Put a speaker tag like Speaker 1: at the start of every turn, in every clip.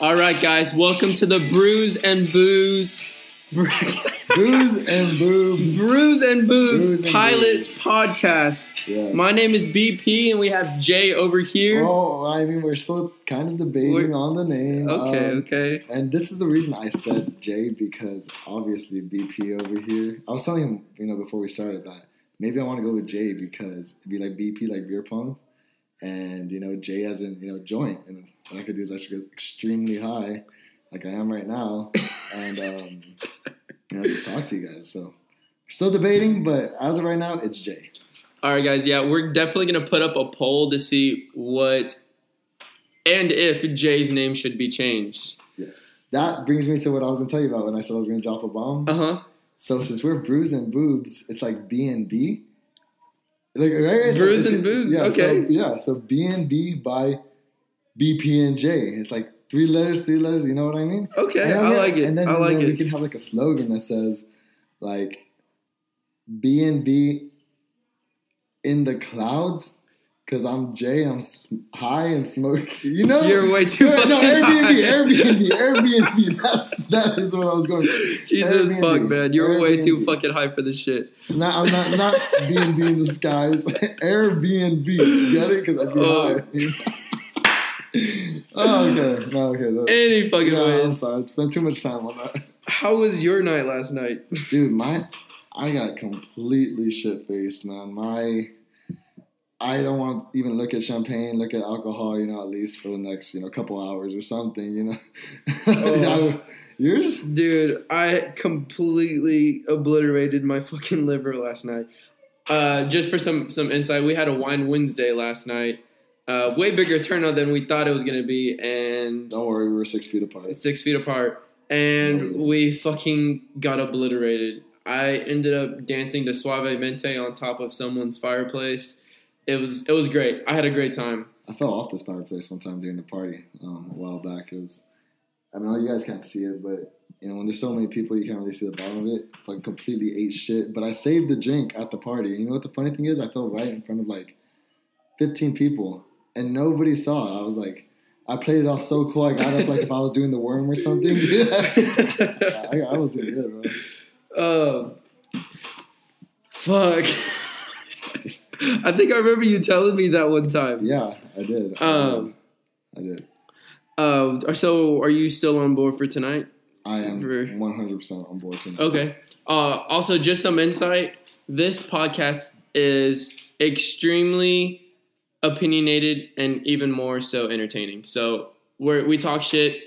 Speaker 1: All right, guys, welcome to the Brews and Booze.
Speaker 2: Booze and boobs.
Speaker 1: Brews and Boobs
Speaker 2: Brews and
Speaker 1: Pilots podcast.
Speaker 2: Yes.
Speaker 1: My name is BP, and we have Jay over here.
Speaker 2: Oh, I mean, we're still kind of debating
Speaker 1: We're-
Speaker 2: on the name.
Speaker 1: okay,
Speaker 2: Um,
Speaker 1: okay.
Speaker 2: And this is the reason I said Jay because obviously BP over here. I was telling him, you know, before we started that maybe I want to go with Jay because it'd be like BP, like beer pong, and you know, Jay as in you know joint, and what I could do is I actually get extremely high, like I am right now, and um, you know, just talk to you guys. So. Still debating, but as of right now, it's Jay.
Speaker 1: All right, guys. Yeah, we're definitely gonna put up a poll to see what and if Jay's name should be changed.
Speaker 2: Yeah, That brings me to what I was gonna tell you about when I said I was gonna drop a bomb.
Speaker 1: Uh huh.
Speaker 2: So since we're Brews and Boobs, it's like B and B. Like right?
Speaker 1: Brews and Boobs,
Speaker 2: Yeah,
Speaker 1: okay.
Speaker 2: So, yeah. So B and B by BP and J. It's like three letters, three letters. You know what I mean?
Speaker 1: Okay,
Speaker 2: And
Speaker 1: I
Speaker 2: we-
Speaker 1: like it.
Speaker 2: And then,
Speaker 1: I like
Speaker 2: then we can have like a slogan that says like B and B in the clouds. Cause I'm Jay, I'm high and smoke. You know,
Speaker 1: You're way too
Speaker 2: no,
Speaker 1: fucking
Speaker 2: Airbnb. Airbnb, Airbnb. That's that is what I was going for.
Speaker 1: Jesus
Speaker 2: Airbnb.
Speaker 1: fuck, man. You're way too fucking high for this shit.
Speaker 2: Not, I'm not not B and B in the skies. Airbnb. You Get it? Because I'd be
Speaker 1: Oh.
Speaker 2: high. oh, okay. No, okay. That,
Speaker 1: Any fucking
Speaker 2: no, I'm
Speaker 1: ways.
Speaker 2: sorry. I spent too much time on that.
Speaker 1: How was your night last night?
Speaker 2: Dude, my I got completely shit faced, man. My I don't want to even look at champagne, look at alcohol, you know, at least for the next, you know, couple hours or something, you know.
Speaker 1: Oh.
Speaker 2: Yours?
Speaker 1: Dude, I completely obliterated my fucking liver last night. Uh, just for some some insight, we had a wine Wednesday last night. Uh, way bigger turnout than we thought it was gonna be, and
Speaker 2: Don't worry, we were six feet apart.
Speaker 1: six feet apart, and we fucking got obliterated. I ended up dancing to Suavemente on top of someone's fireplace. It was it was great. I had a great time.
Speaker 2: I fell off this fireplace one time during the party um, a while back. It was, I know you guys can't see it, but you know when there's so many people, you can't really see the bottom of it. Like completely ate shit, but I saved the drink at the party. You know what the funny thing is? I fell right in front of like 15 people, and nobody saw. It. I was like, I played it off so cool. I got up like if I was doing the worm or something. I, I was doing good, bro.
Speaker 1: Um, fuck. I think I remember you telling me that one time.
Speaker 2: Yeah, I did.
Speaker 1: Um,
Speaker 2: I did.
Speaker 1: uh, so are you still on board for tonight?
Speaker 2: I am 100% on board tonight.
Speaker 1: Okay. Uh, also, just some insight. This podcast is extremely opinionated and even more so entertaining. So we we talk shit.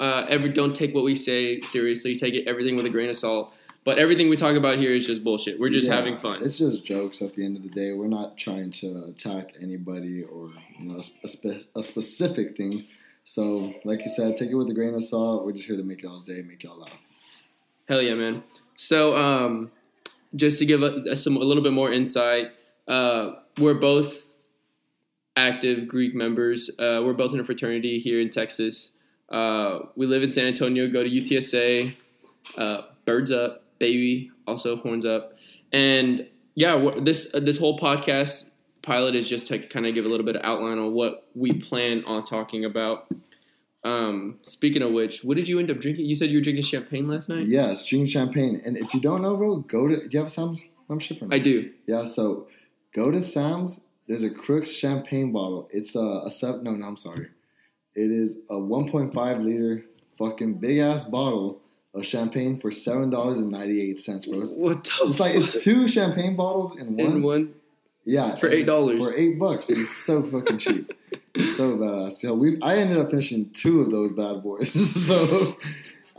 Speaker 1: Uh, every don't take what we say seriously. Take it everything with a grain of salt. But everything we talk about here is just bullshit. We're just
Speaker 2: Yeah,
Speaker 1: having fun.
Speaker 2: It's just jokes at the end of the day. We're not trying to attack anybody or you know a, spe- a, specific thing. So, like you said, take it with a grain of salt. We're just here to make y'all's day, make y'all laugh.
Speaker 1: Hell yeah, man. So, um, just to give a, some a little bit more insight, uh, we're both active Greek members. Uh, we're both in a fraternity here in Texas. Uh, we live in San Antonio. Go to UTSA. Uh, birds up, baby. Also horns up, and yeah, this uh, this whole podcast pilot is just to kind of give a little bit of outline on what we plan on talking about. Um, speaking of which, what did you end up drinking? You said you were drinking champagne last night.
Speaker 2: Yes, drinking champagne. And if you don't know, bro, go to. Do you have Sam's? Or not?
Speaker 1: I do.
Speaker 2: Yeah, so go to Sam's. There's a Cook's champagne bottle. It's a, a seven. No, no, I'm sorry. It is a 1.5 liter fucking big ass bottle of champagne for seven dollars and ninety eight cents, bro. It's,
Speaker 1: What the
Speaker 2: it's like it's two champagne bottles in one.
Speaker 1: in one.
Speaker 2: Yeah,
Speaker 1: For $8.
Speaker 2: For eight bucks, it's so fucking cheap. It's so badass. So we, I ended up finishing two of those bad boys. so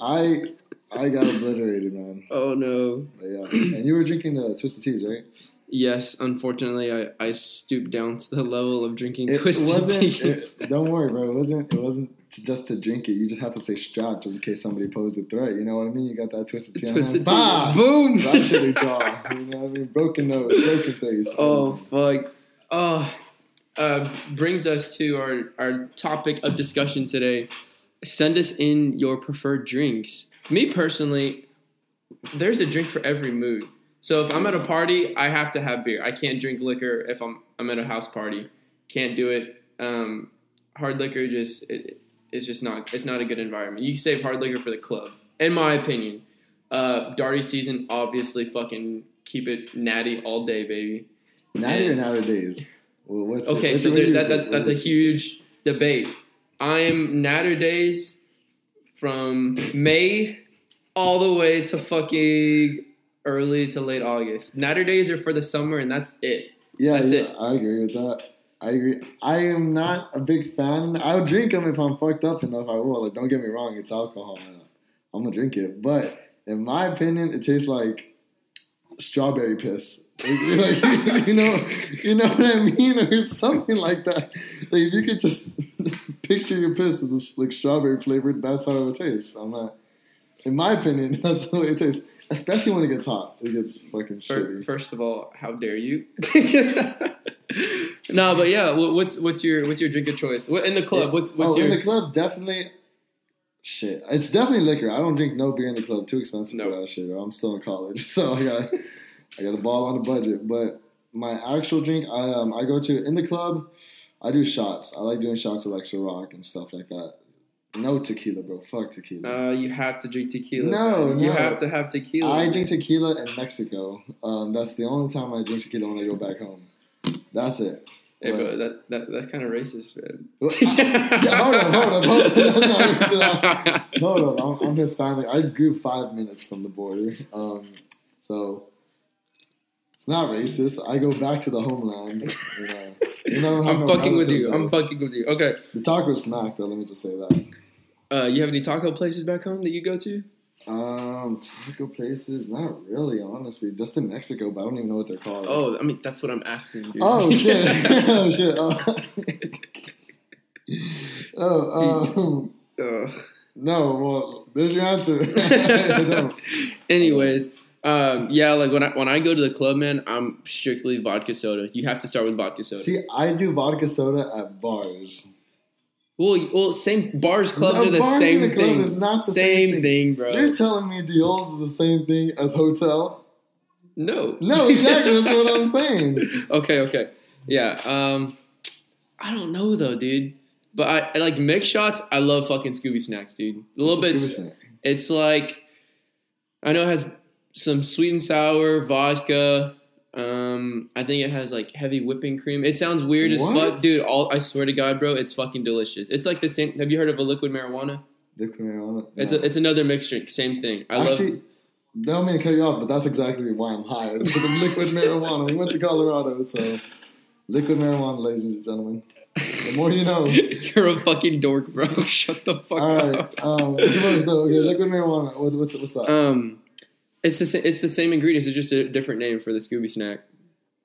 Speaker 2: I, I got obliterated, man.
Speaker 1: Oh no.
Speaker 2: But yeah, and you were drinking the twisted teas, right?
Speaker 1: Yes, unfortunately, I, I stooped down to the level of drinking
Speaker 2: It
Speaker 1: twisted
Speaker 2: wasn't.
Speaker 1: teas.
Speaker 2: it- don't worry, bro. It wasn't. It wasn't to, just to drink it. You just have to stay strapped just in case somebody posed a threat. You know what I mean? You got that twisted tea.
Speaker 1: twisted tea. Boom.
Speaker 2: To the jaw. You know what I mean? Broken nose, broken face.
Speaker 1: oh fuck. Oh. Uh, brings us to our, our topic of discussion today. Send us in your preferred drinks. Me personally, there's a drink for every mood. So if I'm at a party, I have to have beer. I can't drink liquor if I'm I'm at a house party. Can't do it. Um, hard liquor just it, is just not. It's not a good environment. You save hard liquor for the club, in my opinion. Uh, Darty season, obviously, fucking keep it natty all day, baby.
Speaker 2: Natty or
Speaker 1: And-
Speaker 2: Naturdays. Well, what's
Speaker 1: Okay,
Speaker 2: what's
Speaker 1: so there, that, that's that's a huge debate. I'm Naturdays from May all the way to fucking early to late August. Naturdays are for the summer, and that's it.
Speaker 2: Yeah,
Speaker 1: That's
Speaker 2: yeah,
Speaker 1: it.
Speaker 2: I agree with that. I agree. I am not a big fan. I'll drink them if I'm fucked up enough. I will. Like, don't get me wrong, it's alcohol. I'm gonna drink it, but in my opinion, it tastes like strawberry piss. Like, you know, you know what I mean, or something like that. Like if you could just picture your piss as a, like strawberry flavored, that's how it would taste. I'm not. In my opinion, that's the way it tastes. Especially when it gets hot, it gets fucking shitty.
Speaker 1: First of all, how dare you? No, but yeah, what's what's your what's your drink of choice? In the club? What's what's
Speaker 2: oh,
Speaker 1: your
Speaker 2: in the club? Definitely. Shit, it's definitely liquor. I don't drink no beer in the club. Too expensive
Speaker 1: No.
Speaker 2: for that shit. I'm still in college, so I got I got a ball on a budget. But my actual drink, I um I go to in the club. I do shots. I like doing shots of like Ciroc and stuff like that. No tequila, bro. Fuck tequila.
Speaker 1: uh, you have to drink tequila.
Speaker 2: No,
Speaker 1: man. you have to have tequila.
Speaker 2: I drink tequila in Mexico. Um, that's the only time I drink tequila when I go back home. That's it.
Speaker 1: Hey,
Speaker 2: But-
Speaker 1: bro, that, that that's kind of racist, man.
Speaker 2: Yeah, hold on, hold on, hold on. That's not racist. Hold on, I'm, I'm Hispanic. I grew five minutes from the border, um, so it's not racist. I go back to the homeland. You know, You know, I don't have
Speaker 1: I'm fucking with you.
Speaker 2: there.
Speaker 1: I'm fucking with you. Okay.
Speaker 2: the taco smack though. Let me just say that.
Speaker 1: Uh, you have any taco places back home that you go to?
Speaker 2: Um, taco places, not really, honestly. Just in Mexico, but I don't even know what they're called.
Speaker 1: Oh, I mean that's what I'm asking. Dude.
Speaker 2: Oh shit! oh shit! Oh, oh um, no. Well, there's your answer. No.
Speaker 1: Anyways, um, yeah, like when I when I go to the club, man, I'm strictly vodka soda. You have to start with vodka soda.
Speaker 2: See, I do vodka soda at bars.
Speaker 1: Well, well, same bars, clubs
Speaker 2: No,
Speaker 1: are the same
Speaker 2: the club
Speaker 1: thing.
Speaker 2: is not the
Speaker 1: same
Speaker 2: same
Speaker 1: thing, bro.
Speaker 2: You're telling me Diol's is the same thing as hotel?
Speaker 1: no,
Speaker 2: No, exactly. that's what I'm saying.
Speaker 1: okay, okay, yeah. Um, I don't know though, dude. But I, I like mix shots. I love fucking Scooby snacks, dude. A little bit.
Speaker 2: Snack?
Speaker 1: It's like I know it has some sweet and sour vodka. Um, I think it has like heavy whipping cream. It sounds weird as
Speaker 2: What?
Speaker 1: fuck, dude. All I swear to God, bro, it's fucking delicious. It's like the same. Have you heard of a liquid marijuana?
Speaker 2: Liquid marijuana.
Speaker 1: It's a, it's another mixed drink. Same thing. I love.
Speaker 2: Actually, don't mean to cut you off, but that's exactly why I'm high. It's because of liquid marijuana. We went to Colorado, so liquid marijuana, ladies and gentlemen. The more you know.
Speaker 1: You're a fucking dork, bro. Shut the fuck
Speaker 2: All
Speaker 1: up.
Speaker 2: right. Um, so okay, liquid marijuana. What, what's what's that?
Speaker 1: Um, it's the it's the same ingredients. It's just a different name for the Scooby snack.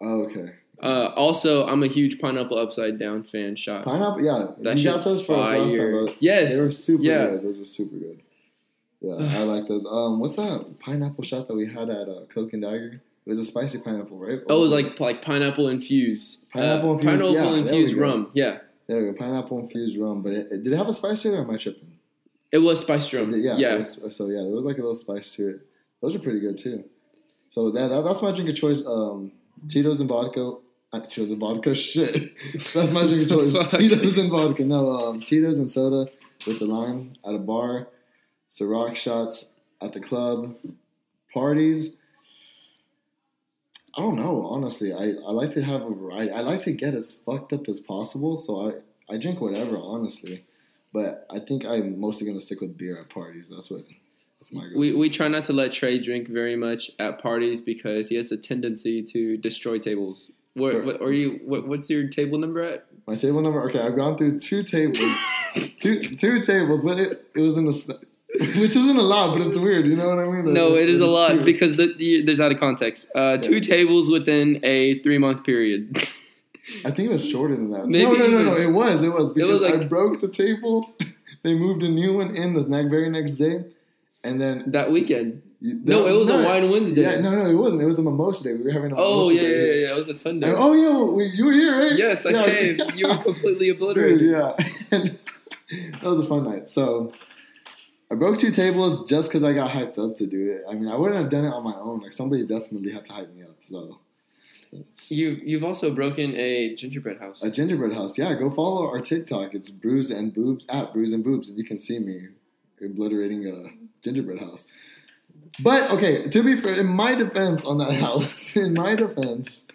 Speaker 2: oh, okay.
Speaker 1: Uh, also, I'm a huge pineapple upside down fan. Shot.
Speaker 2: Pineapple. Yeah,
Speaker 1: That
Speaker 2: you got those for us last time. But
Speaker 1: Yes.
Speaker 2: they were super
Speaker 1: Yeah.
Speaker 2: good. Those were super good. Yeah, I like those. Um, what's that pineapple shot that we had at uh, Cloak and Dagger? It was a spicy pineapple, right?
Speaker 1: Oh, it was like like pineapple infused.
Speaker 2: Pineapple
Speaker 1: uh,
Speaker 2: infused-
Speaker 1: Pineapple
Speaker 2: yeah,
Speaker 1: infused rum. Yeah,
Speaker 2: there we go, pineapple infused rum. But it, it- did it have a spice to it, or am I tripping?
Speaker 1: it was spiced rum.
Speaker 2: Yeah,
Speaker 1: Yeah,
Speaker 2: it was- so yeah, there was like a little spice to it. Those are pretty good too. So that, that that's my drink of choice. Um, Tito's and vodka. Uh, Tito's and vodka. Shit, that's my drink of choice. Tito's and vodka. No, um, Tito's and soda with the lime at a bar. Ciroc shots at the club. Parties. I don't know, honestly. I, I like to have a variety. I like to get as fucked up as possible, so I, I drink whatever, honestly. But I think I'm mostly gonna stick with beer at parties. That's what that's my go-to.
Speaker 1: We we try not to let Trey drink very much at parties because he has a tendency to destroy tables. What,
Speaker 2: Sure.
Speaker 1: what are you? What, what's your table number at?
Speaker 2: my table number. Okay, I've gone through two tables, two two tables, but it, it was in the which isn't a lot, but it's weird. You know what I mean?
Speaker 1: No, it is a lot
Speaker 2: true.
Speaker 1: because the, the, there's out of context. Uh, two tables within a three month period.
Speaker 2: I think it was shorter than that.
Speaker 1: Maybe
Speaker 2: no, no, no, no. It was. It was because
Speaker 1: was like, I
Speaker 2: broke the table. They moved a new one in the very next day, and then
Speaker 1: that weekend. No, it was a wine Wednesday.
Speaker 2: Yeah, no, no, it wasn't. It was a mimosa day. We were having a
Speaker 1: Oh
Speaker 2: mimosa
Speaker 1: yeah,
Speaker 2: day.
Speaker 1: yeah, yeah, yeah. It was a Sunday.
Speaker 2: And- oh yeah, you were here, right?
Speaker 1: yes, I
Speaker 2: Yeah.
Speaker 1: came. You were completely obliterated.
Speaker 2: Dude, yeah. that was a fun night. So I broke two tables just because I got hyped up to do it. I mean, I wouldn't have done it on my own. Like somebody definitely had to hype me up. So It's
Speaker 1: You you've also broken a gingerbread house.
Speaker 2: a gingerbread house. Yeah, go follow our TikTok. It's Brews and Boobs at Brews and Boobs, and you can see me obliterating a gingerbread house. But okay, to be fair, in my defense on that house, in my defense,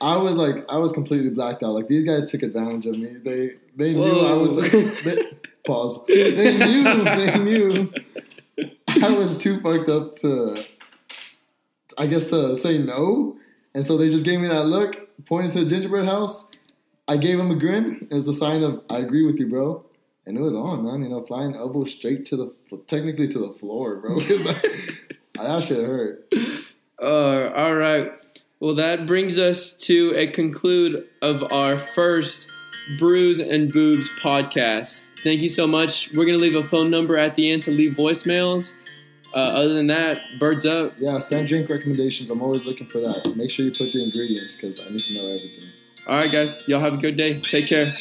Speaker 2: I was like, I was completely blacked out. Like these guys took advantage of me. They they knew I was.
Speaker 1: Whoa.
Speaker 2: They, pause. They knew. They knew I was too fucked up to, I guess, to say no. And so they just gave me that look, pointed to the gingerbread house. I gave him a grin as a sign of I agree with you, bro. And it was on, man. You know, flying elbow straight to the, technically to the floor, bro. that shit hurt.
Speaker 1: Uh, all right. Well, that brings us to a conclude of our first Brews and Boobs podcast. Thank you so much. We're gonna leave a phone number at the end to leave voicemails. Uh, other than that, birds up.
Speaker 2: Yeah, send drink recommendations. I'm always looking for that. Make sure you put the ingredients because I need to know everything.
Speaker 1: All right, guys. Y'all have a good day. Take care.